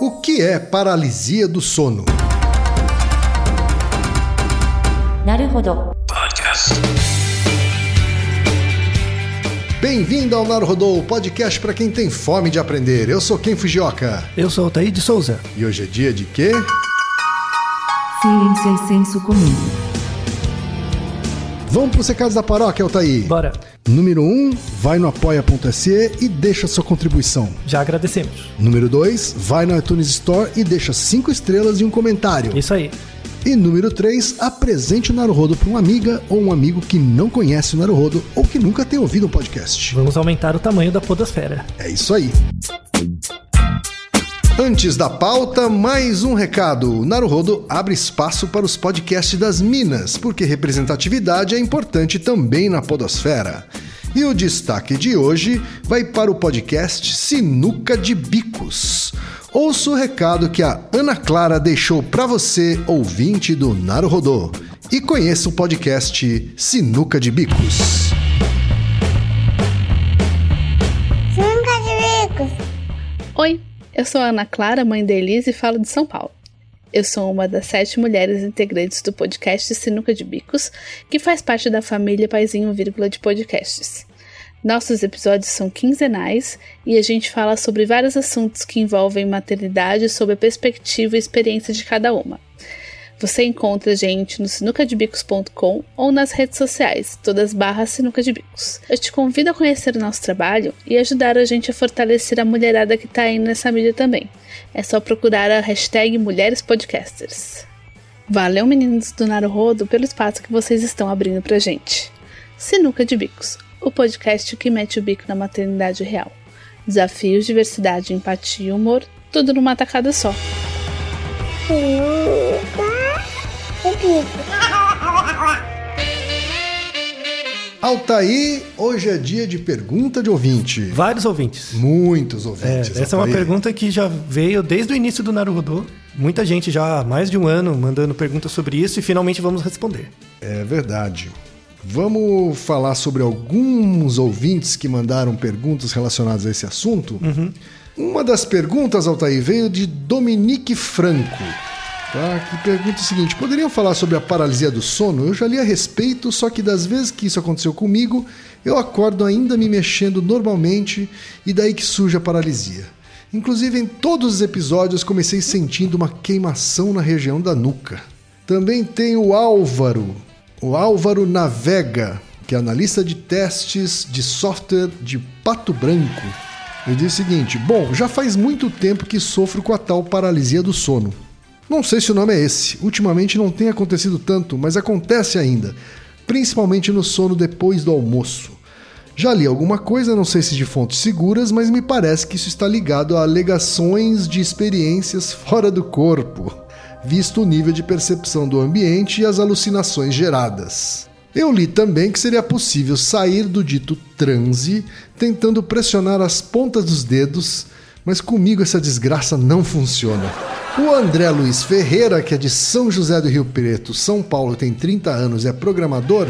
O que é paralisia do sono? Bem-vindo ao Naruhodô, podcast para quem tem fome de aprender. Eu sou Ken Fujioka. Eu sou Altair de Souza. E hoje é dia de quê? Ciência e senso comum. Vamos para os recados da paróquia, Altair. Bora. Número 1, um, vai no apoia.se e deixa sua contribuição. Já agradecemos. Número 2, vai no iTunes Store e deixa 5 estrelas e um comentário. Isso aí. E número 3, apresente o Naruhodo para uma amiga ou um amigo que não conhece o Naruhodo ou que nunca tem ouvido um podcast. Vamos aumentar o tamanho da podosfera. É isso aí. Antes da pauta, mais um recado. O Naruhodo abre espaço para os podcasts das Minas, porque representatividade é importante também na podosfera. E o destaque de hoje vai para o podcast Sinuca de Bicos. Ouça o recado que a Ana Clara deixou para você, ouvinte do Naruhodo. E conheça o podcast Sinuca de Bicos. Nunca de bicos. Oi, eu sou a Ana Clara, mãe da Elise e falo de São Paulo. Eu sou uma das sete mulheres integrantes do podcast Sinuca de Bicos, que faz parte da família Paizinho Vírgula de podcasts. Nossos episódios são quinzenais e a gente fala sobre vários assuntos que envolvem maternidade sob a perspectiva e experiência de cada uma. Você encontra a gente no sinucadebicos.com ou nas redes sociais, todas barras Sinuca de Bicos. Eu te convido a conhecer o nosso trabalho e ajudar a gente a fortalecer a mulherada que tá aí nessa mídia também. É só procurar a hashtag Mulheres Podcasters. Valeu, meninos do Naruhodo, pelo espaço que vocês estão abrindo pra gente. Sinuca de Bicos, o podcast que mete o bico na maternidade real. Desafios, diversidade, empatia e humor, tudo numa tacada só. Altair, hoje é dia de pergunta de ouvinte. Vários ouvintes. Muitos É, ouvintes. essa é uma pergunta que já veio desde o início do Naruhodô. Muita gente já há mais de um ano mandando perguntas sobre isso e finalmente vamos responder. É verdade. Vamos falar sobre alguns ouvintes que mandaram perguntas relacionadas a esse assunto. Uma das perguntas, Altair, veio de Dominique Franco. Tá? Que pergunta o seguinte: poderiam falar sobre a paralisia do sono? Eu já li a respeito, só que das vezes que isso aconteceu comigo, eu acordo ainda me mexendo normalmente e daí que surge a paralisia. Inclusive, em todos os episódios, comecei sentindo uma queimação na região da nuca. Também tem o Álvaro, o Álvaro Navega, que é analista de testes de software de Pato Branco. Ele diz o seguinte: Bom, já faz muito tempo que sofro com a tal paralisia do sono. Não sei se o nome é esse, ultimamente não tem acontecido tanto, mas acontece ainda, principalmente no sono depois do almoço. Já li alguma coisa, não sei se de fontes seguras, mas me parece que isso está ligado a alegações de experiências fora do corpo, visto o nível de percepção do ambiente e as alucinações geradas. Eu li também que seria possível sair do dito transe tentando pressionar as pontas dos dedos, mas comigo essa desgraça não funciona. O André Luiz Ferreira, que é de São José do Rio Preto, São Paulo, tem 30 anos e é programador,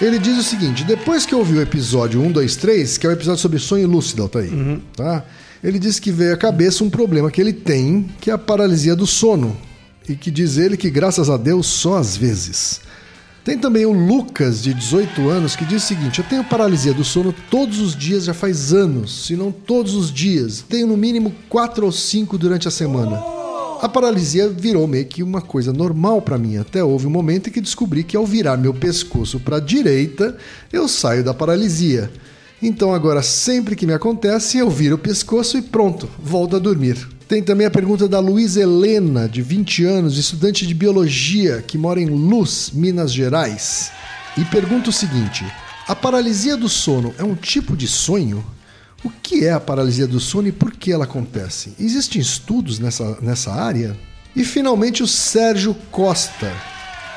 ele diz o seguinte: depois que eu ouvi o episódio 1, 2, 3, que é o episódio sobre sonho lúcido, Altair, tá? Ele disse que veio à cabeça um problema que ele tem, que é a paralisia do sono. E que diz ele que, graças a Deus, só às vezes. Tem também o Lucas, de 18 anos, que diz o seguinte: Eu tenho paralisia do sono todos os dias já faz anos, se não todos os dias. Tenho no mínimo quatro ou cinco durante a semana. A paralisia virou meio que uma coisa normal para mim, até houve um momento em que descobri que ao virar meu pescoço para a direita, eu saio da paralisia. Então agora sempre que me acontece, eu viro o pescoço e pronto, volto a dormir. Tem também a pergunta da Luísa Helena, de 20 anos, estudante de biologia, que mora em Luz, Minas Gerais. E pergunta o seguinte: a paralisia do sono é um tipo de sonho? O que é a paralisia do sono e por que ela acontece? Existem estudos nessa, nessa área? E finalmente o Sérgio Costa,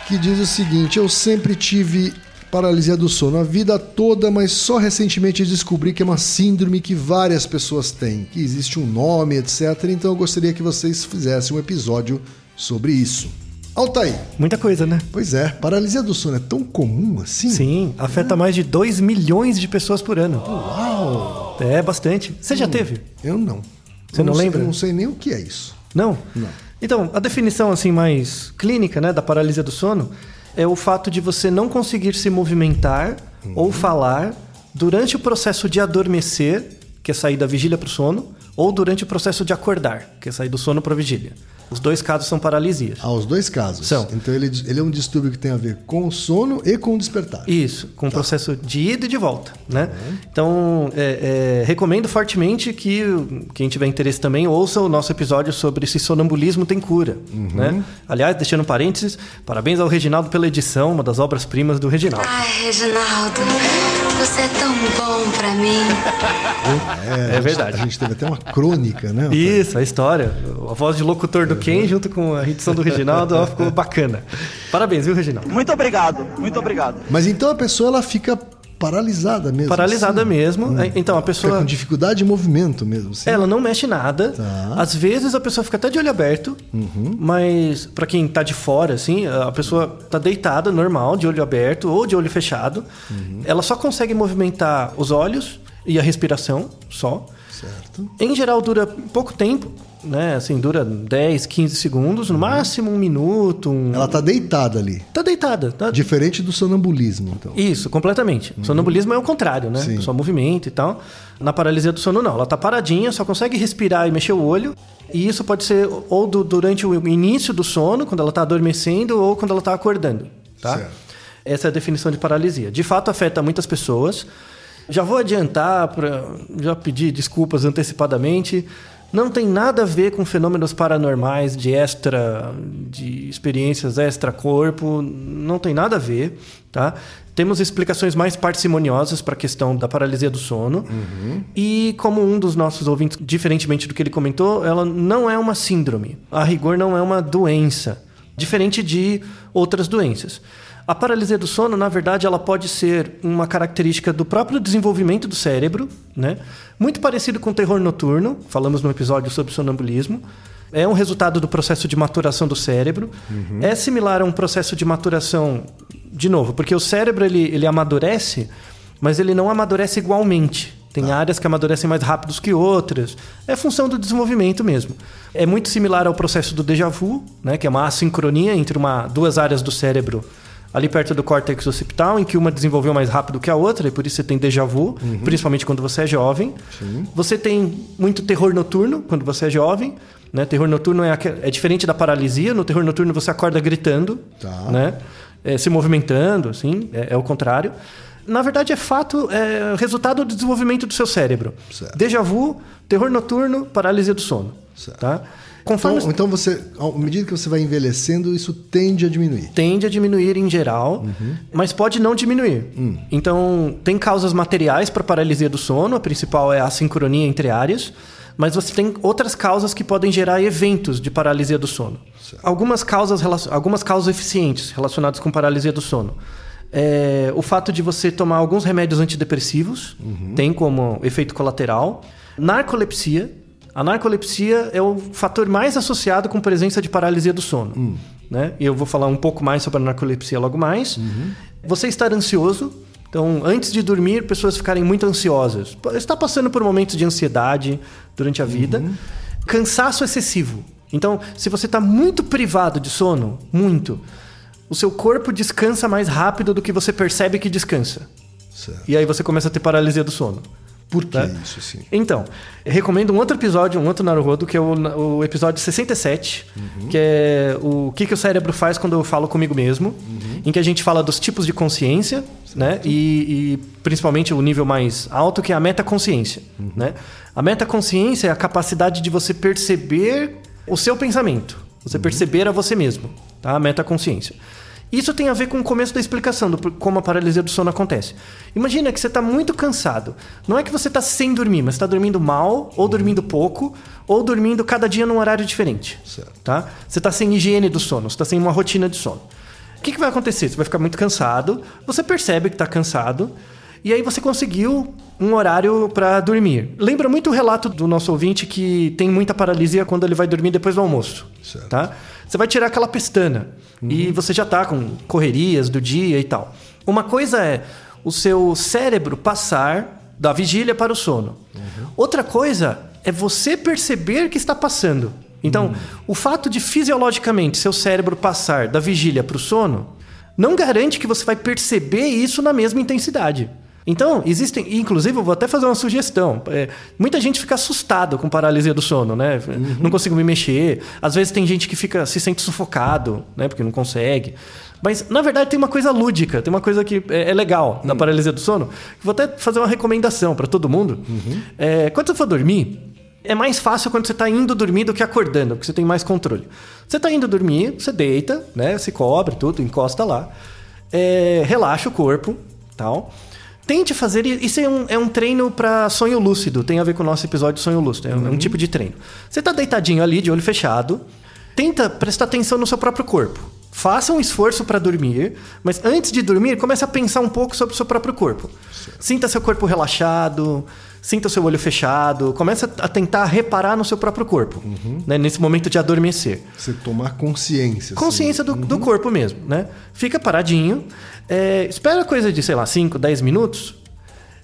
que diz o seguinte: Eu sempre tive paralisia do sono a vida toda, mas só recentemente descobri que é uma síndrome que várias pessoas têm, que existe um nome, etc. Então eu gostaria que vocês fizessem um episódio sobre isso. Altair, Muita coisa, né? pois é, paralisia do sono é tão comum assim? Sim, afeta mais de 2 milhões de pessoas por ano. Uau! É bastante. Você já teve? Eu não. Você Eu não sei- lembra? Eu não sei nem o que é isso. Não? Não. Então, a definição assim mais clínica, né, da paralisia do sono é o fato de você não conseguir se movimentar ou falar durante o processo de adormecer, que é sair da vigília para o sono, ou durante o processo de acordar, que é sair do sono para a vigília. Os dois casos são paralisias. Há os dois casos. São. Então ele, ele é um distúrbio que tem a ver com o sono e com o despertar. Isso, com o processo de ida e de volta, né? Então, é, é, recomendo fortemente que quem tiver interesse também ouça o nosso episódio sobre se sonambulismo tem cura, né? Aliás, deixando um parênteses, parabéns ao Reginaldo pela edição, uma das obras-primas do Reginaldo. Ai, Reginaldo, você é tão bom pra mim. É, É verdade. A gente teve até uma crônica, né? Isso, a história. A voz de locutor do Ken junto com a edição do Reginaldo, ó, ficou bacana. Parabéns, viu, Reginaldo? Muito obrigado, muito obrigado. Mas então a pessoa ela fica paralisada mesmo. Paralisada assim. mesmo. É, Então, a Fica pessoa... com dificuldade de movimento mesmo. assim. Ela não mexe nada. Tá. Às vezes a pessoa fica até de olho aberto, mas pra quem tá de fora, assim, a pessoa tá deitada, normal, de olho aberto ou de olho fechado. Ela só consegue movimentar os olhos e a respiração só. Certo. Em geral dura pouco tempo, né? Assim, dura 10, 15 segundos, no máximo um minuto. Um... Ela tá deitada ali. tá deitada, tá? Diferente do sonambulismo, então. Isso, completamente. Sonambulismo é o contrário, né? Sim. Só movimento e tal. Na paralisia do sono, não. Ela tá paradinha, só consegue respirar e mexer o olho. E isso pode ser ou do- durante o início do sono, quando ela tá adormecendo, ou quando ela tá acordando, tá? Certo. Essa é a definição de paralisia. De fato, afeta muitas pessoas. Já vou adiantar, pra, já pedi desculpas antecipadamente. Não tem nada a ver com fenômenos paranormais de extra, de experiências extra-corpo. Não tem nada a ver, tá? Temos explicações mais parcimoniosas para a questão da paralisia do sono. E como um dos nossos ouvintes, diferentemente do que ele comentou, ela não é uma síndrome. A rigor não é uma doença, diferente de outras doenças. A paralisia do sono, na verdade, ela pode ser uma característica do próprio desenvolvimento do cérebro, né? Muito parecido com o terror noturno, falamos no episódio sobre sonambulismo. É um resultado do processo de maturação do cérebro. É similar a um processo de maturação, de novo, porque o cérebro ele, ele amadurece, mas ele não amadurece igualmente. Tem áreas que amadurecem mais rápidos que outras. É função do desenvolvimento mesmo. É muito similar ao processo do déjà vu, né, que é uma assincronia entre uma, duas áreas do cérebro ali perto do córtex occipital, em que uma desenvolveu mais rápido que a outra, e por isso você tem déjà vu, principalmente quando você é jovem. Você tem muito terror noturno quando você é jovem. Né? Terror noturno é, é diferente da paralisia. No terror noturno você acorda gritando, Tá. né? É, se movimentando, assim, é, é o contrário. Na verdade, é fato, é resultado do desenvolvimento do seu cérebro. Certo. Déjà vu, terror noturno, paralisia do sono. Certo. Tá? Conforme Então, então você, à medida que você vai envelhecendo, isso tende a diminuir. tende a diminuir em geral, mas pode não diminuir. Então, tem causas materiais para paralisia do sono, a principal é a sincronia entre áreas, mas você tem outras causas que podem gerar eventos de paralisia do sono. Algumas causas, algumas causas eficientes relacionadas com paralisia do sono. É, o fato de você tomar alguns remédios antidepressivos tem como efeito colateral. Narcolepsia. A narcolepsia é o fator mais associado com presença de paralisia do sono. Né? E eu vou falar um pouco mais sobre a narcolepsia logo mais. Você estar ansioso. Então, antes de dormir, pessoas ficarem muito ansiosas. Está passando por momentos de ansiedade durante a vida. Cansaço excessivo. Então, se você está muito privado de sono, muito, o seu corpo descansa mais rápido do que você percebe que descansa. Certo. E aí você começa a ter paralisia do sono. Por que Tá. isso, assim? Então, recomendo um outro episódio, um outro Naruhodo, que é o, o episódio 67, que é o que, que o cérebro faz quando eu falo comigo mesmo, em que a gente fala dos tipos de consciência, né? E, e principalmente o nível mais alto, que é a metaconsciência, né? A metaconsciência é a capacidade de você perceber o seu pensamento, você perceber a você mesmo, tá? A metaconsciência. Isso tem a ver com o começo da explicação do como a paralisia do sono acontece. Imagina que você está muito cansado. Não é que você está sem dormir, mas está dormindo mal, ou dormindo pouco, ou dormindo cada dia num horário diferente. Certo. Tá? Você está sem higiene do sono, você está sem uma rotina de sono. O que, que vai acontecer? Você vai ficar muito cansado, você percebe que está cansado, e aí você conseguiu um horário para dormir. Lembra muito o relato do nosso ouvinte que tem muita paralisia quando ele vai dormir depois do almoço. Certo. Tá? Você vai tirar aquela pestana e você já tá com correrias do dia e tal. Uma coisa é o seu cérebro passar da vigília para o sono. Outra coisa é você perceber que está passando. Então, o fato de fisiologicamente seu cérebro passar da vigília para o sono não garante que você vai perceber isso na mesma intensidade. Então, existem, inclusive, eu vou até fazer uma sugestão. É, muita gente fica assustado com paralisia do sono, né? Não consigo me mexer. Às vezes tem gente que fica se sente sufocado, né? Porque não consegue. Mas, na verdade, tem uma coisa lúdica, tem uma coisa que é, é legal na paralisia do sono. Vou até fazer uma recomendação para todo mundo. É, quando você for dormir, é mais fácil quando você está indo dormir do que acordando, porque você tem mais controle. Você está indo dormir, você deita, né? Se cobre, tudo, encosta lá. É, relaxa o corpo, tal. Tente fazer. Isso é um, é um treino para sonho lúcido. Tem a ver com o nosso episódio sonho lúcido. É um, é um tipo de treino. Você está deitadinho ali, de olho fechado. Tenta prestar atenção no seu próprio corpo. Faça um esforço para dormir, mas antes de dormir, comece a pensar um pouco sobre o seu próprio corpo. Sinta seu corpo relaxado, sinta o seu olho fechado, comece a tentar reparar no seu próprio corpo, né, nesse momento de adormecer. Você tomar consciência. assim. Consciência do, do corpo mesmo, né? Fica paradinho, é, espera coisa de, sei lá, 5, 10 minutos.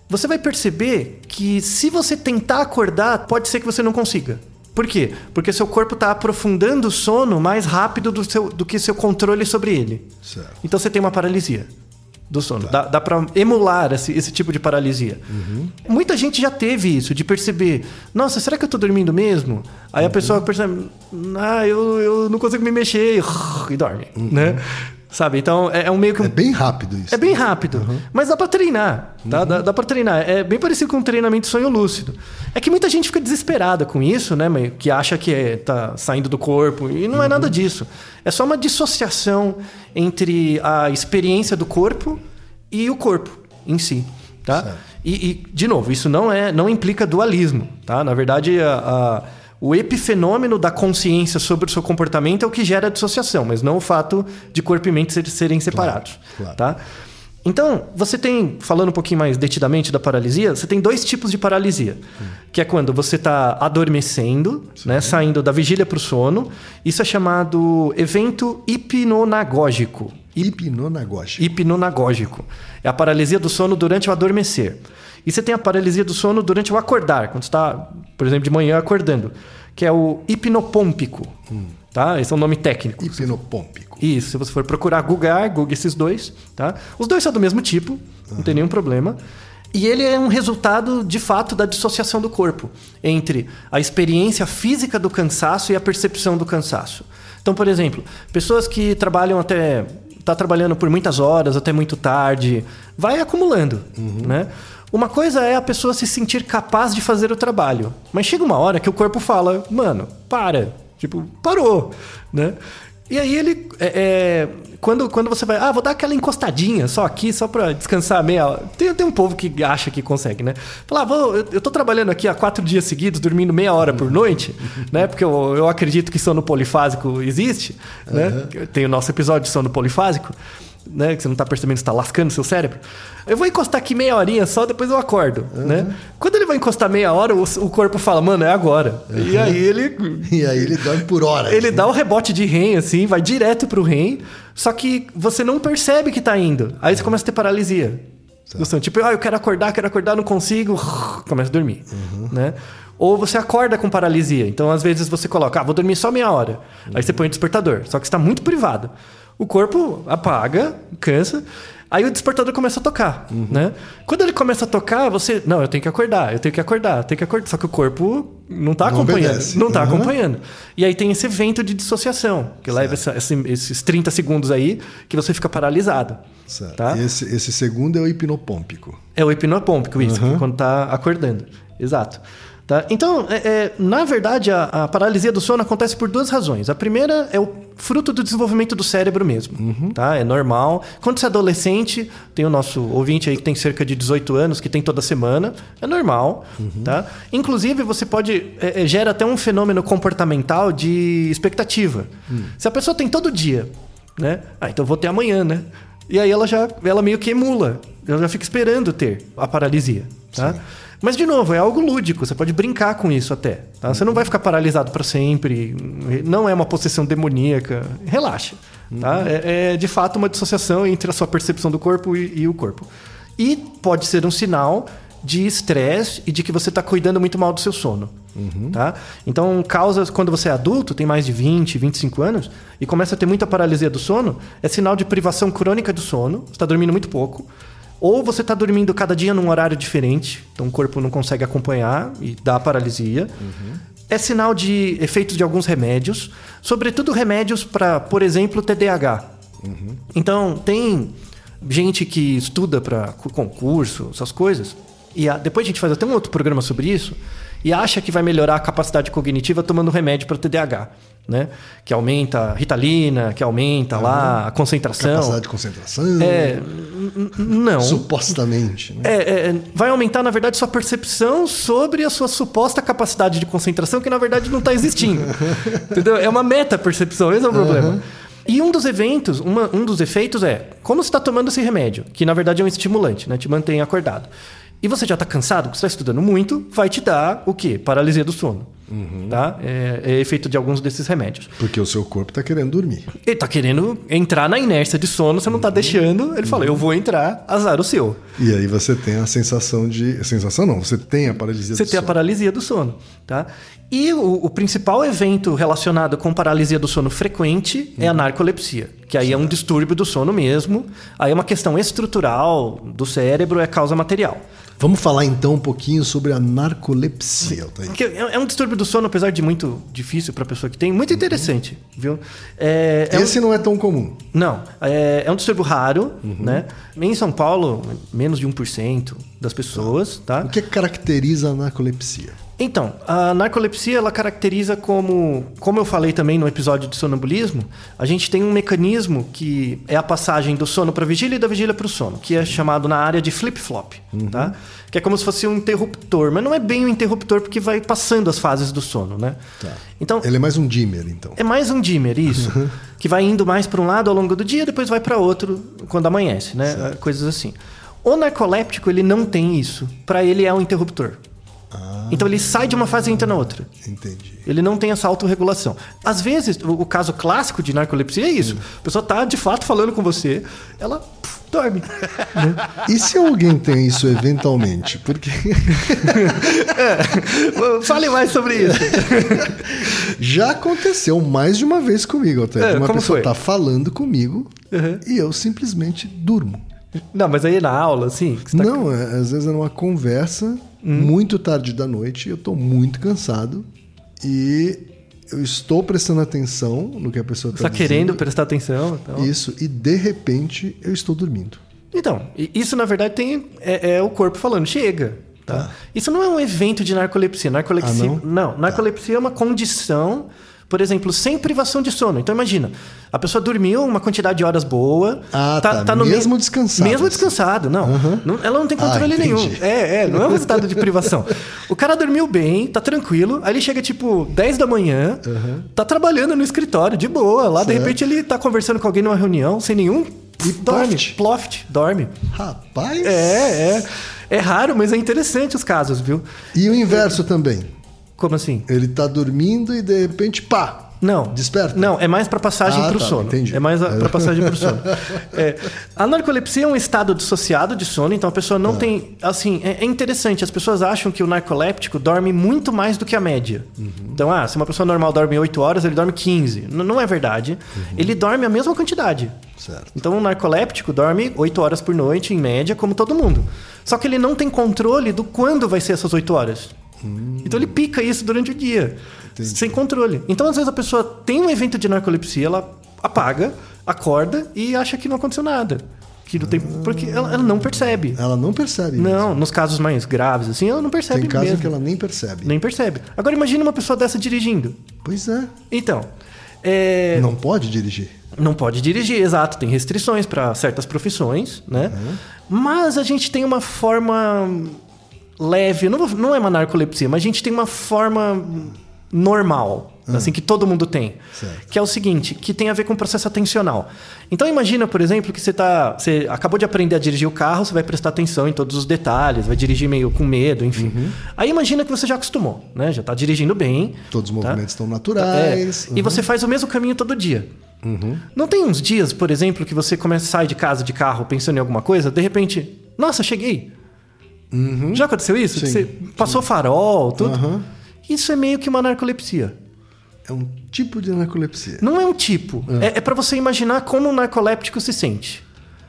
Você vai perceber que se você tentar acordar, pode ser que você não consiga. Por quê? Porque seu corpo está aprofundando o sono mais rápido do, seu, do que seu controle sobre ele. Certo. Então você tem uma paralisia do sono. Dá, dá para emular esse, esse tipo de paralisia. Muita gente já teve isso, de perceber: nossa, será que eu tô dormindo mesmo? Aí a pessoa percebe: ah, eu, eu não consigo me mexer, e dorme, né? Sabe? Então é, é um meio que um É bem rápido isso. é bem rápido, mas dá pra treinar, tá? Dá, dá pra treinar. É bem parecido com um treinamento de sonho lúcido. É que muita gente fica desesperada com isso, né? Que acha que é, tá saindo do corpo, e não é nada disso. É só uma dissociação entre a experiência do corpo e o corpo em si, tá? E, e, de novo, isso não é, não implica dualismo, tá? Na verdade, a- a- o epifenômeno da consciência sobre o seu comportamento é o que gera a dissociação, mas não o fato de corpo e mente ser- serem separados, claro. tá? Então, você tem, falando um pouquinho mais detidamente da paralisia, você tem dois tipos de paralisia. Que é quando você está adormecendo, né, saindo da vigília para o sono. Isso é chamado evento hipnonagógico. Hipnonagógico. Hipnonagógico. É a paralisia do sono durante o adormecer. E você tem a paralisia do sono durante o acordar, quando você está, por exemplo, de manhã acordando, que é o hipnopômpico. Tá? Esse é o nome técnico. Hipnopômpico. Isso, se você for procurar Google, Google esses dois, tá? Os dois são do mesmo tipo, não tem nenhum problema. E ele é um resultado, de fato, da dissociação do corpo entre a experiência física do cansaço e a percepção do cansaço. Então, por exemplo, pessoas que trabalham até. tá trabalhando por muitas horas, até muito tarde, vai acumulando, né? Uma coisa é a pessoa se sentir capaz de fazer o trabalho, mas chega uma hora que o corpo fala, mano, para, tipo, parou, né? E aí ele. é, é, quando, quando você vai. Ah, vou dar aquela encostadinha só aqui, só pra descansar meia hora. Tem, tem um povo que acha que consegue, né? Falar, ah, vou, eu, eu tô trabalhando aqui há quatro dias seguidos, dormindo meia hora por noite, né? Porque eu, eu acredito que sono polifásico existe, né? Tem o nosso episódio de sono polifásico. Né, que você não tá percebendo, você tá lascando seu cérebro. Eu vou encostar aqui meia horinha só, depois eu acordo, né? Quando ele vai encostar meia hora, o, o corpo fala, mano, é agora. E aí ele E aí ele dorme por horas. ele né? dá o rebote de REM, assim, vai direto pro REM, só que você não percebe que tá indo. Aí você começa a ter paralisia. Do sono. Tipo, ah, eu quero acordar, quero acordar, não consigo. Começa a dormir. Né? Ou você acorda com paralisia. Então, às vezes, você coloca, ah, vou dormir só meia hora. Aí você põe o despertador. Só que está muito privado. O corpo apaga, cansa. Aí o despertador começa a tocar, né? Quando ele começa a tocar, você... Não, eu tenho que acordar, eu tenho que acordar, eu tenho que acordar. Só que o corpo não tá Não acompanhando. obedece. Não tá Uhum. acompanhando. E aí tem esse evento de dissociação, que leva essa- esse- esses 30 segundos aí que você fica paralisado. Certo. Tá? Esse, esse segundo é o hipnopômpico. É o hipnopômpico, isso, é quando tá acordando. Exato. Tá? Então, é- é, na verdade, a, a paralisia do sono acontece por duas razões. A primeira é o fruto do desenvolvimento do cérebro mesmo. Tá? É normal. Quando você é adolescente, tem o nosso ouvinte aí que tem cerca de 18 anos, que tem toda semana. É normal. Tá? Inclusive, você pode. é, é, gera até um fenômeno comportamental de expectativa. Se a pessoa tem todo dia, né? Ah, então eu vou ter amanhã, né? E aí ela já ela meio que emula. Ela já fica esperando ter a paralisia, tá? Mas de novo, é algo lúdico, você pode brincar com isso até, tá? Você não vai ficar paralisado para sempre, não é uma possessão demoníaca, relaxa, tá? É, é, de fato uma dissociação entre a sua percepção do corpo e, e o corpo. E pode ser um sinal de estresse e de que você está cuidando muito mal do seu sono. Tá? Então, causas, quando você é adulto, tem mais de 20, 25 anos, e começa a ter muita paralisia do sono, é sinal de privação crônica do sono, você está dormindo muito pouco. Ou você está dormindo cada dia num horário diferente, então o corpo não consegue acompanhar e dá paralisia. É sinal de efeitos de alguns remédios, sobretudo remédios para, por exemplo, TDAH. Então, tem gente que estuda para concurso, essas coisas, e a- depois a gente faz até um outro programa sobre isso, e acha que vai melhorar a capacidade cognitiva tomando remédio para TDAH, né? Que aumenta a ritalina, que aumenta lá a concentração. Capacidade de concentração. É, não. Supostamente. Né? É, é, vai aumentar, na verdade, sua percepção sobre a sua suposta capacidade de concentração, que na verdade não está existindo. Entendeu? É uma meta-percepção, esse é o problema. E um dos eventos, uma- um dos efeitos é como você está tomando esse remédio, que na verdade é um estimulante, né? Te mantém acordado. E você já está cansado, porque você está estudando muito, vai te dar o quê? Paralisia do sono. Tá? É, é efeito de alguns desses remédios. Porque o seu corpo está querendo dormir. Ele tá querendo entrar na inércia de sono, você não tá deixando. Ele fala, eu vou entrar, azar o seu. E aí você tem a sensação de. Sensação não, você tem a paralisia Você do tem a sono. paralisia do sono, tá? E o, o principal evento relacionado com paralisia do sono frequente é a narcolepsia, que aí é um distúrbio do sono mesmo. Aí é uma questão estrutural do cérebro, é causa material. Vamos falar então um pouquinho sobre a narcolepsia. Porque é é um distúrbio do sono, apesar de muito difícil para pessoa que tem, muito interessante, viu? É, é um- Esse não é tão comum. Não, é, é um distúrbio raro, Uhum. né? Em São Paulo, menos de 1% das pessoas, tá? O que caracteriza a narcolepsia? Então, a narcolepsia ela caracteriza como, como eu falei também no episódio de sonambulismo, a gente tem um mecanismo que é a passagem do sono para vigília e da vigília para o sono, que é chamado na área de flip-flop, tá? Que é como se fosse um interruptor, mas não é bem um interruptor porque vai passando as fases do sono, né? Então, Ele é mais um dimmer, então. é mais um dimmer, isso. que vai indo mais para um lado ao longo do dia, depois vai para outro quando amanhece, né? Coisas assim. O narcoléptico, ele não tem isso. Para ele é um interruptor. Então ele sai de uma fase e entra na outra. Entendi. Ele não tem essa autorregulação. Às vezes, o, caso clássico de narcolepsia é isso. A pessoa tá de fato falando com você, ela dorme. E se alguém tem isso eventualmente? Porque Fale mais sobre isso. já aconteceu mais de uma vez comigo, até. É, uma pessoa foi? tá falando comigo Uhum. e eu simplesmente durmo. Não, mas aí na aula, assim. tá- Não, é, às vezes é numa conversa muito tarde da noite, eu tô muito cansado e eu estou prestando atenção no que a pessoa Você tá, tá querendo dizendo. prestar atenção. Então. Isso, e de repente eu estou dormindo. Então, isso na verdade tem é, é o corpo falando, chega. Tá? Isso não é um evento de narcolepsia. Narcolepsia Ah, não? narcolepsia é uma condição, por exemplo, sem privação de sono. Então imagina, a pessoa dormiu uma quantidade de horas boa. Ah, tá. no Mesmo meio- descansado, Mesmo descansado, não. Não- Ela não tem Ah, controle nenhum. entendi. É, é, não é um estado de privação. O cara dormiu bem, tá tranquilo, aí ele chega tipo 10 da manhã, tá trabalhando no escritório, de boa. Lá, de Certo. repente, ele tá conversando com alguém numa reunião, sem nenhum. E dorme. ploft. Ploft, dorme. Rapaz! É, é. É raro, mas é interessante os casos, viu? E o inverso também. Como assim? Ele tá dormindo e de repente, pá! Não. Desperta? Não, é mais para passagem Ah, pro tá, sono. entendi. É mais para passagem pro sono. É, a narcolepsia é um estado dissociado de sono, então a pessoa não tem. Assim, é, é interessante, as pessoas acham que o narcoléptico dorme muito mais do que a média. Uhum. Então, ah, se uma pessoa normal dorme 8 horas, ele dorme 15. N- não é verdade. Ele dorme a mesma quantidade. Uhum. Certo. Então, um narcoléptico dorme 8 horas por noite, em média, como todo mundo. Só que ele não tem controle do quando vai ser essas 8 horas. Então ele pica isso durante o dia, sem controle. Então, às vezes, a pessoa tem um evento de narcolepsia, ela apaga, acorda e acha que não aconteceu nada. Que não tem, porque ela, ela não percebe. Ela não percebe. Não, nos casos mais graves, assim, ela não percebe Tem casos mesmo. que ela nem percebe. Nem percebe. Agora, imagine uma pessoa dessa dirigindo. Pois é. Então, é, Não pode dirigir. Não pode dirigir, exato. Tem restrições para certas profissões, né? Mas a gente tem uma forma leve, não, não é uma narcolepsia, mas a gente tem uma forma normal, assim, que todo mundo tem. Certo. Que é o seguinte, que tem a ver com o processo atencional. Então imagina, por exemplo, que você tá, você acabou de aprender a dirigir o carro, você vai prestar atenção em todos os detalhes, vai dirigir meio com medo, enfim. Aí imagina que você já acostumou, né? Já tá dirigindo bem. Todos os tá? movimentos estão naturais. É, E você faz o mesmo caminho todo dia. Não tem uns dias, por exemplo, que você começa sai de casa de carro pensando em alguma coisa, de repente, nossa, cheguei. Já aconteceu isso? Sim. Você passou farol, tudo. Uhum. Isso é meio que uma narcolepsia. É um tipo de narcolepsia. Não é um tipo. É, é para você imaginar como um narcoléptico se sente.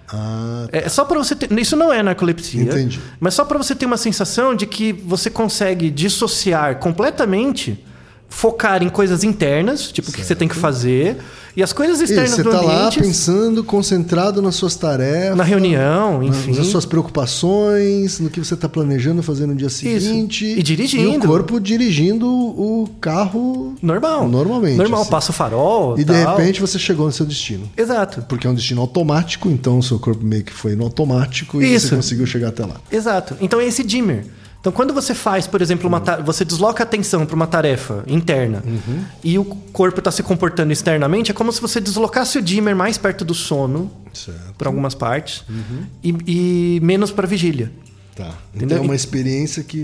Ah, É só para você ter. Isso não é narcolepsia. Entendi. Mas só para você ter uma sensação de que você consegue dissociar completamente, focar em coisas internas, tipo o que você tem que fazer, e as coisas externas você do tá lá ambiente. pensando, concentrado nas suas tarefas. Na reunião, enfim. Nas suas preocupações, no que você está planejando fazer no dia seguinte. E dirigindo. E o corpo dirigindo o carro Normal. Normalmente. Normal, assim. passa o farol. E de tal. repente você chegou no seu destino. Exato. Porque é um destino automático, então o seu corpo meio que foi no automático e Isso. você conseguiu chegar até lá. Exato. Então é esse dimmer. Então, quando você faz, por exemplo, uma ta- você desloca a atenção para uma tarefa interna Uhum. e o corpo está se comportando externamente, é como se você deslocasse o dimmer mais perto do sono, para algumas partes, Uhum. e, e menos para vigília. Tá. Entendeu? Então é uma experiência que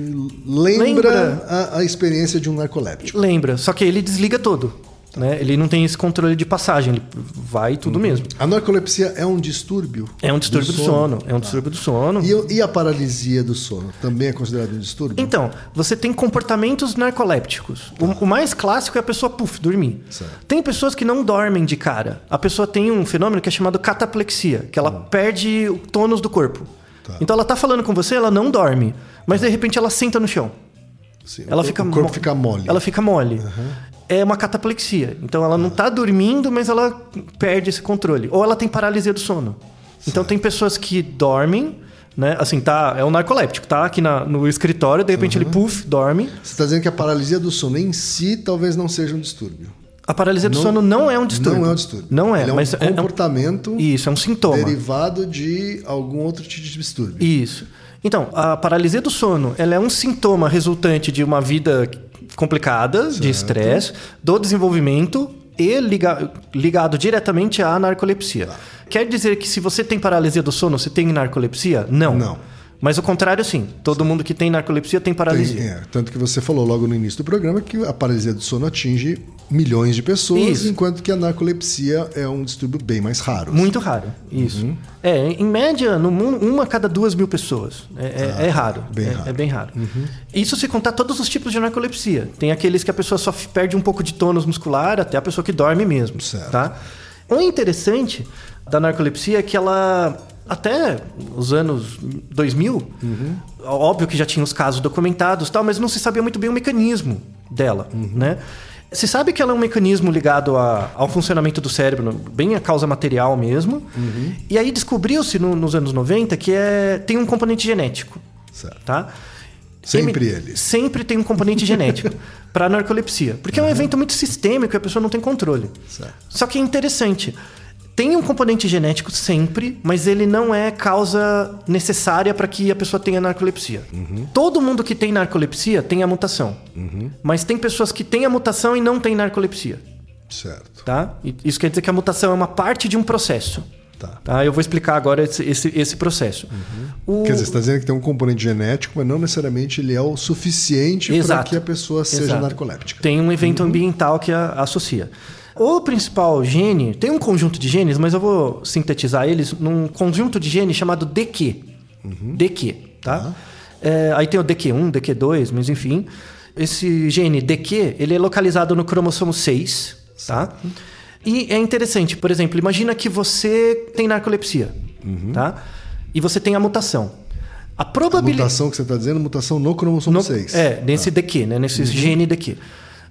lembra, Lembra. A, a experiência de um narcoléptico. Lembra, só que ele desliga todo. Tá. Né? Ele não tem esse controle de passagem, ele vai tudo Uhum. mesmo. A narcolepsia é um distúrbio? É um distúrbio do sono. É um distúrbio do sono. E, e a paralisia do sono também é considerado um distúrbio? Então, você tem comportamentos narcolépticos. O, o mais clássico é a pessoa, puf, dormir. Certo. Tem pessoas que não dormem de cara. A pessoa tem um fenômeno que é chamado cataplexia, que ela perde o tônus do corpo. Tá. Então ela tá falando com você, ela não dorme. Mas de repente ela senta no chão. Sim, Ela o, fica o corpo mo- fica mole. Ela fica mole. É uma cataplexia. Então ela não tá dormindo, mas ela perde esse controle. Ou ela tem paralisia do sono. Então tem pessoas que dormem, né? Assim, tá, é um narcoléptico, tá aqui na- no escritório, de repente ele puf, dorme. Você está dizendo que a paralisia do sono em si talvez não seja um distúrbio. A paralisia do Não- sono não é um distúrbio. Não é um distúrbio. Não é, Ele é um mas é- é um- comportamento Isso, é um sintoma. derivado de algum outro tipo de distúrbio. Isso. Então, a paralisia do sono, ela é um sintoma resultante de uma vida complicada, de estresse, do desenvolvimento e liga- ligado diretamente à narcolepsia. Tá. Quer dizer que se você tem paralisia do sono, você tem narcolepsia? Não. Não. Mas o contrário, sim. Todo mundo que tem narcolepsia tem Tem- paralisia. é, tanto que você falou logo no início do programa que a paralisia do sono atinge milhões de pessoas, Isso. enquanto que a narcolepsia é um distúrbio bem mais raro. Muito raro, isso. Uhum. É, em média, no mundo, uma a cada duas mil pessoas. É, é- é raro. bem é, raro. Uhum. é bem raro. Isso se contar todos os tipos de narcolepsia. Tem aqueles que a pessoa só perde um pouco de tônus muscular, até a pessoa que dorme mesmo. Certo. Tá? O interessante da narcolepsia é que ela, até os anos 2000, Uhum. óbvio que já tinha os casos documentados tal, mas não se sabia muito bem o mecanismo dela, Uhum. né? Se sabe que ela é um mecanismo ligado a- ao funcionamento do cérebro, bem a causa material mesmo. Uhum. E aí descobriu-se no- nos anos 90 que é, tem um componente genético, Certo. tá? Sempre Em- ele. Sempre tem um componente genético para narcolepsia. Porque é um evento muito sistêmico e a pessoa não tem controle. Certo. Só que é interessante. Tem um componente genético sempre, mas ele não é causa necessária para que a pessoa tenha narcolepsia. Todo mundo que tem narcolepsia tem a mutação. Mas tem pessoas que têm a mutação e não têm narcolepsia. Certo. Tá? E Isso quer dizer que a mutação é uma parte de um processo. Tá. Tá? Eu vou explicar agora esse, esse, esse processo. O- Quer dizer, você está dizendo que tem um componente genético, mas não necessariamente ele é o suficiente para que a pessoa seja Exato. narcoléptica. Tem um evento ambiental que a, associa. O principal gene, tem um conjunto de genes, mas eu vou sintetizar eles num conjunto de genes chamado DQ. DQ, tá? É, aí tem o DQ1, DQ2, mas enfim. Esse gene DQ, ele é localizado no cromossomo 6, tá? E é interessante, por exemplo, imagina que você tem narcolepsia, tá? E você tem a mutação. A A probabilidade... mutação que você está dizendo, mutação no cromossomo No- 6. É, nesse DQ, né? Nesse gene DQ.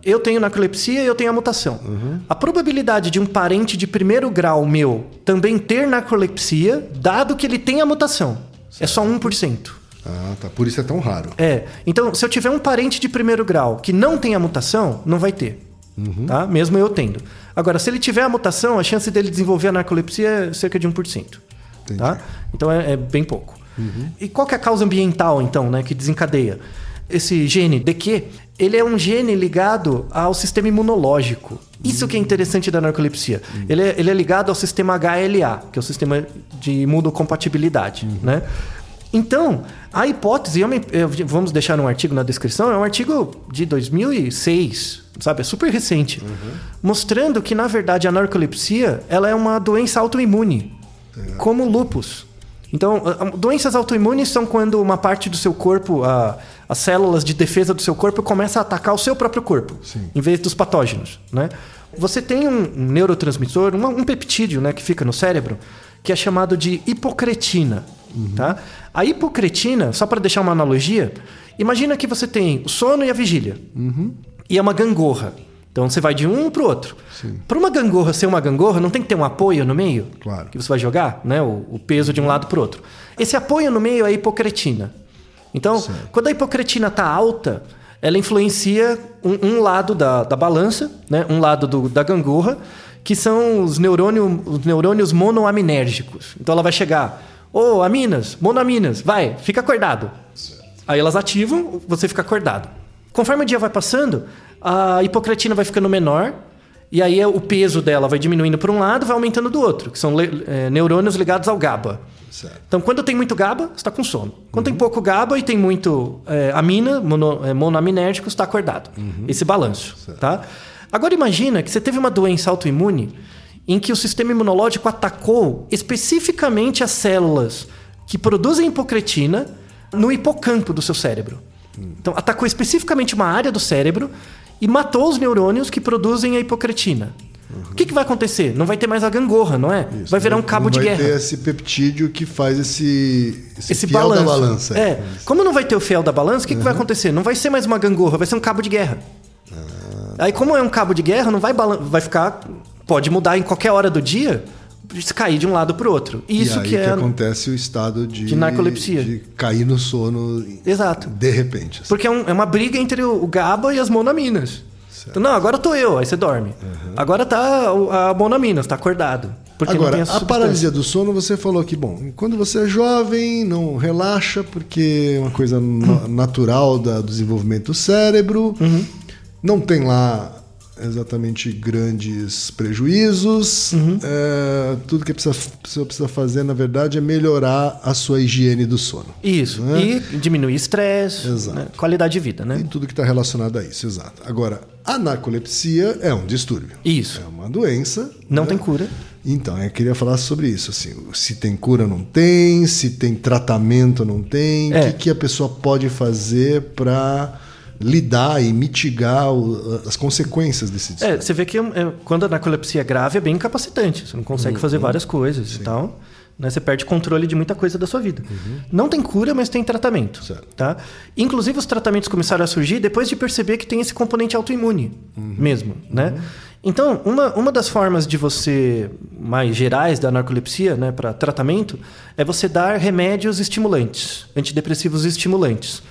Eu tenho narcolepsia e eu tenho a mutação. A probabilidade de um parente de primeiro grau meu também ter narcolepsia, dado que ele tem a mutação, é só 1%. Ah, tá. Por isso é tão raro. É. Então, se eu tiver um parente de primeiro grau que não tem a mutação, não vai ter. Tá? Mesmo eu tendo. Agora, se ele tiver a mutação, a chance dele desenvolver a narcolepsia é cerca de 1%. Tá? Então é, é bem pouco. E qual que é a causa ambiental, então, né, que desencadeia? Esse gene DQ, ele é um gene ligado ao sistema imunológico. Isso que é interessante da narcolepsia. Ele, é, ele é ligado ao sistema HLA, que é o sistema de imunocompatibilidade, né? Então, a hipótese, é uma- é, vamos deixar um artigo na descrição, é um artigo de 2006, sabe? É super recente. Mostrando que, na verdade, a narcolepsia ela é uma doença autoimune, como o lúpus. Então, doenças autoimunes são quando uma parte do seu corpo, a- as células de defesa do seu corpo, começa a atacar o seu próprio corpo, em vez dos patógenos, né? Você tem um, um neurotransmissor, uma- um peptídeo, né, que fica no cérebro, que é chamado de hipocretina, tá? A hipocretina, só para deixar uma analogia, imagina que você tem o sono e a vigília. E é uma gangorra. Então você vai de um para o outro. Para uma gangorra ser uma gangorra, não tem que ter um apoio no meio? Claro. Que você vai jogar, né? O, o peso de um lado para o outro. Esse apoio no meio é a hipocretina. Então, quando a hipocretina está alta, ela influencia um, um lado da, da balança, né? um lado do- da gangorra, que são os, neurônio, os neurônios monoaminérgicos. Então ela vai chegar, ô, aminas, monoaminas, vai, fica acordado. Aí elas ativam, você fica acordado. Conforme o dia vai passando, a hipocretina vai ficando menor, e aí o peso dela vai diminuindo para um lado, vai aumentando do outro, que são eh, neurônios ligados ao GABA. Certo. Então, quando tem muito GABA, você está com sono. Quando tem pouco GABA e tem muito eh, amina, mono, eh, monoaminérgico, você está acordado. Esse balanço, tá? Agora imagina que você teve uma doença autoimune em que o sistema imunológico atacou especificamente as células que produzem hipocretina no hipocampo do seu cérebro. Então, atacou especificamente uma área do cérebro e matou os neurônios que produzem a hipocretina. O que, que vai acontecer? Não vai ter mais a gangorra, não é? vai virar um cabo de vai guerra. ter esse peptídeo que faz esse, esse, Esse fiel balanço. da balança. É. Como não vai ter o fiel da balança, o que, que Uhum. vai acontecer? Não vai ser mais uma gangorra, vai ser um cabo de guerra. Ah. Aí, como é um cabo de guerra, não vai vai ficar. Pode mudar em qualquer hora do dia, cair de um lado para o outro. E Isso aí que é. acontece o estado de, de narcolepsia. de cair no sono Exato. de repente. assim. Porque é, um- é uma briga entre o o GABA e as monaminas. Então, não, agora tô eu, aí você dorme. Agora tá a monamina, você tá acordado. Agora, tem a substância. paralisia do sono, você falou que, bom, quando você é jovem, não relaxa, porque é uma coisa na- natural da- do desenvolvimento do cérebro. Uhum. Não tem lá exatamente grandes prejuízos. Uhum. É, tudo que a pessoa, precisa fazer, na verdade, é melhorar a sua higiene do sono. Isso. Né? E diminuir estresse, né? qualidade de vida, né? E tudo que está relacionado a isso, exato. Agora, a narcolepsia é um distúrbio. Isso. É uma doença. Não né? tem cura. Então, eu queria falar sobre isso. Assim, se tem cura, não tem. Se tem tratamento, não tem. O É. que, que a pessoa pode fazer para lidar e mitigar o- as consequências desse É, distúrbio? você vê que é, quando a narcolepsia é grave é bem incapacitante. Você não consegue fazer Uhum. várias coisas e tal. Né? Você perde controle de muita coisa da sua vida. Uhum. Não tem cura, mas tem tratamento. Certo. Tá? Inclusive, os tratamentos começaram a surgir depois de perceber que tem esse componente autoimune Uhum. mesmo. Né? Então, uma, uma das formas de você, mais gerais da narcolepsia, né, para tratamento, é você dar remédios estimulantes, antidepressivos estimulantes.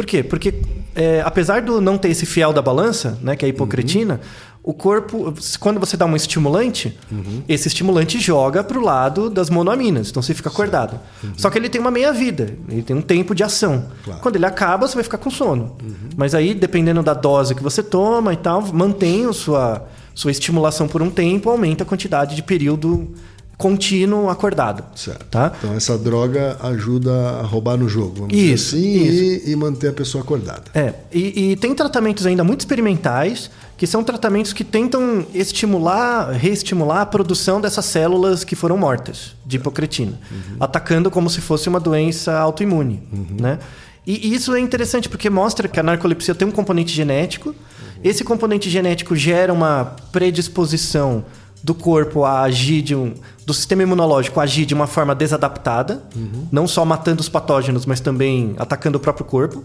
Por quê? Porque é, apesar do não ter esse fiel da balança, né, que é a hipocretina, o corpo, quando você dá um estimulante, esse estimulante joga para o lado das monoaminas, então você fica acordado. Só que ele tem uma meia-vida, ele tem um tempo de ação. Claro. Quando ele acaba, você vai ficar com sono. Mas aí, dependendo da dose que você toma e tal, mantém a sua, sua estimulação por um tempo, aumenta a quantidade de período contínuo acordado. Certo. Tá? Então, essa droga ajuda a roubar no jogo. Vamos Isso, dizer assim, isso. E, e manter a pessoa acordada. É, e, e tem tratamentos ainda muito experimentais, que são tratamentos que tentam estimular, reestimular a produção dessas células que foram mortas de hipocretina, atacando como se fosse uma doença autoimune, né? E, e isso é interessante porque mostra que a narcolepsia tem um componente genético. Esse componente genético gera uma predisposição do corpo a agir de um, do sistema imunológico a agir de uma forma desadaptada, não só matando os patógenos, mas também atacando o próprio corpo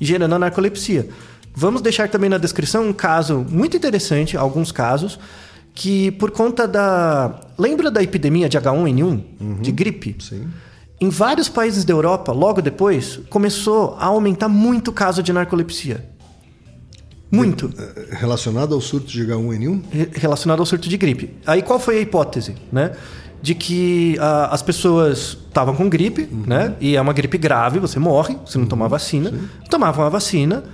e gerando a narcolepsia. Vamos deixar também na descrição um caso muito interessante, alguns casos, que por conta da. Lembra da epidemia de H1N1, de gripe? Sim. Em vários países da Europa, logo depois, começou a aumentar muito o caso de narcolepsia. Muito. É, Relacionado ao surto de H1N1? Re- relacionado ao surto de gripe. Aí qual foi a hipótese, né? De que ah, as pessoas estavam com gripe, né? E é uma gripe grave, você morre se não tomar vacina. Tomavam a vacina,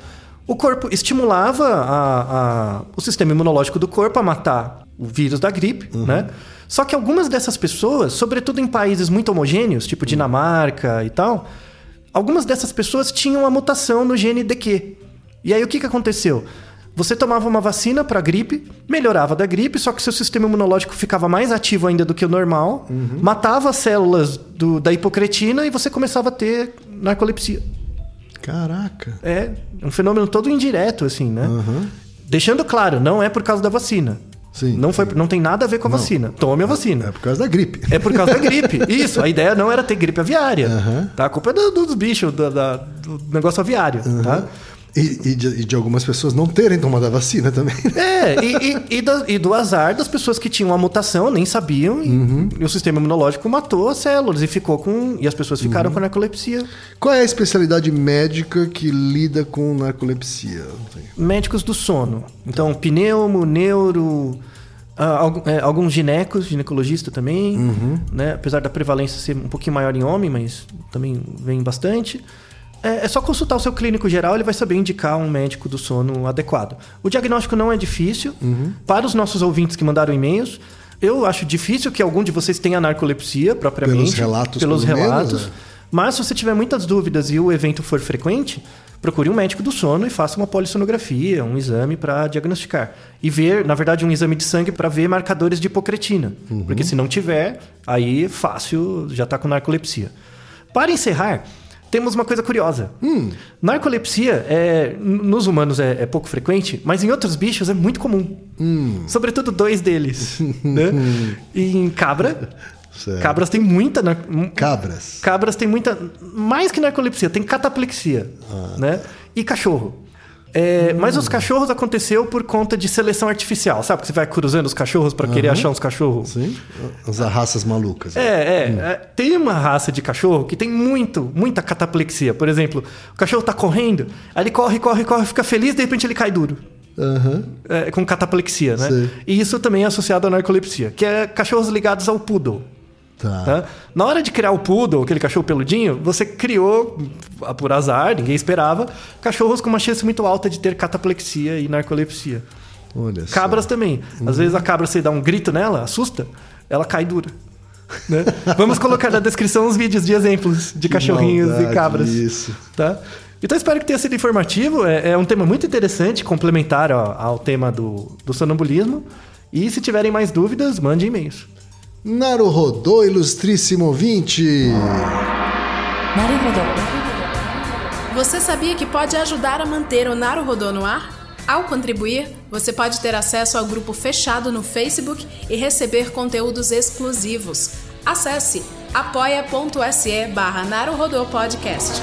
o corpo estimulava a- a- o sistema imunológico do corpo a matar o vírus da gripe, né? Só que algumas dessas pessoas, sobretudo em países muito homogêneos, tipo Dinamarca e tal, algumas dessas pessoas tinham uma mutação no gene DQ. E aí o que, que aconteceu? Você tomava uma vacina para gripe, melhorava da gripe, só que seu sistema imunológico ficava mais ativo ainda do que o normal, matava as células do- da hipocretina e você começava a ter narcolepsia. Caraca. É um fenômeno todo indireto, assim, né? Deixando claro, não é por causa da vacina. Sim, não, foi, sim. não tem nada a ver com a vacina. Tome a vacina. É por causa da gripe. É por causa da gripe. Isso, a ideia não era ter gripe aviária. Aham. Tá? A culpa é do- dos bichos, da- do negócio aviário. Tá? E, e de, e de algumas pessoas não terem tomado a vacina também. É, e, e- do, do azar das pessoas que tinham a mutação, nem sabiam, e, e o sistema imunológico matou as células e ficou com. E as pessoas ficaram com narcolepsia. Qual é a especialidade médica que lida com narcolepsia? Médicos do sono. Então, pneumo, neuro. ah, é, alguns ginecos, ginecologista também, né? apesar da prevalência ser um pouquinho maior em homem, mas também vem bastante. É, é só consultar o seu clínico geral, ele vai saber indicar um médico do sono adequado. O diagnóstico não é difícil. Para os nossos ouvintes que mandaram e-mails, eu acho difícil que algum de vocês tenha narcolepsia propriamente. Pelos relatos, Pelos pelo menos, relatos. é. Mas se você tiver muitas dúvidas e o evento for frequente, procure um médico do sono e faça uma polissonografia, um exame para diagnosticar. E ver, na verdade, um exame de sangue para ver marcadores de hipocretina. Uhum. Porque se não tiver, aí fácil, já está com narcolepsia. Para encerrar, temos uma coisa curiosa. Hum. Narcolepsia é, nos humanos é, é pouco frequente, mas em outros bichos é muito comum. Hum. Sobretudo dois deles. né? E em cabra, Certo. cabras têm muita nar- Cabras. Cabras tem muita. Mais que narcolepsia, tem cataplexia. né? E cachorro. É, Mas os cachorros aconteceu por conta de seleção artificial. Sabe que você vai cruzando os cachorros para querer achar uns cachorros? Sim. As raças malucas. É, é, é. Tem uma raça de cachorro que tem muito, muita cataplexia. Por exemplo, o cachorro tá correndo, aí ele corre, corre, corre, fica feliz, de repente ele cai duro. Aham. É, com cataplexia, né? Sei. E isso também é associado à narcolepsia, que é cachorros ligados ao poodle. Tá. Tá? Na hora de criar o poodle, aquele cachorro peludinho, você criou, por azar, ninguém esperava, cachorros com uma chance muito alta de ter cataplexia e narcolepsia. Olha só. Cabras também. Às vezes a cabra, você dá um grito nela, assusta, ela cai dura. né? Vamos colocar na descrição os vídeos de exemplos de cachorrinhos maldade e cabras. isso. Tá? Então espero que tenha sido informativo. É, é um tema muito interessante, complementar ó, ao tema do, do sonambulismo. E se tiverem mais dúvidas, mande e-mails. Naruhodô, ilustríssimo ouvinte! Naruhodô. Você sabia que pode ajudar a manter o Naruhodô no ar? Ao contribuir, você pode ter acesso ao grupo fechado no Facebook e receber conteúdos exclusivos. Acesse apoia.se barra Podcast.